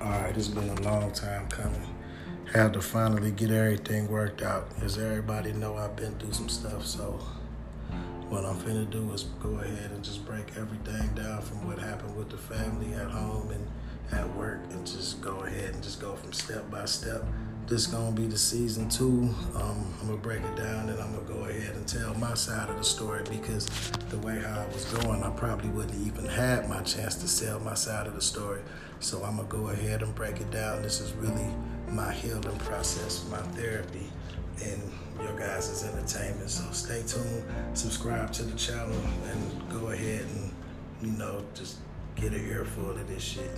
All right, it's been a long time coming. Had to finally get everything worked out. As everybody know, I've been through some stuff, so what I'm finna do is go ahead and just break everything down from what happened with the family at home and at work and just go ahead and just go from step by step. This gonna be the season two. Um, I'm gonna break it down and I'm gonna go ahead and tell my side of the story because the way how I was going, I probably wouldn't even had my chance to sell my side of the story. So I'm gonna go ahead and break it down. This is really my healing process, my therapy, and your guys' entertainment. So stay tuned, subscribe to the channel, and go ahead and, you know, just get an earful of this shit.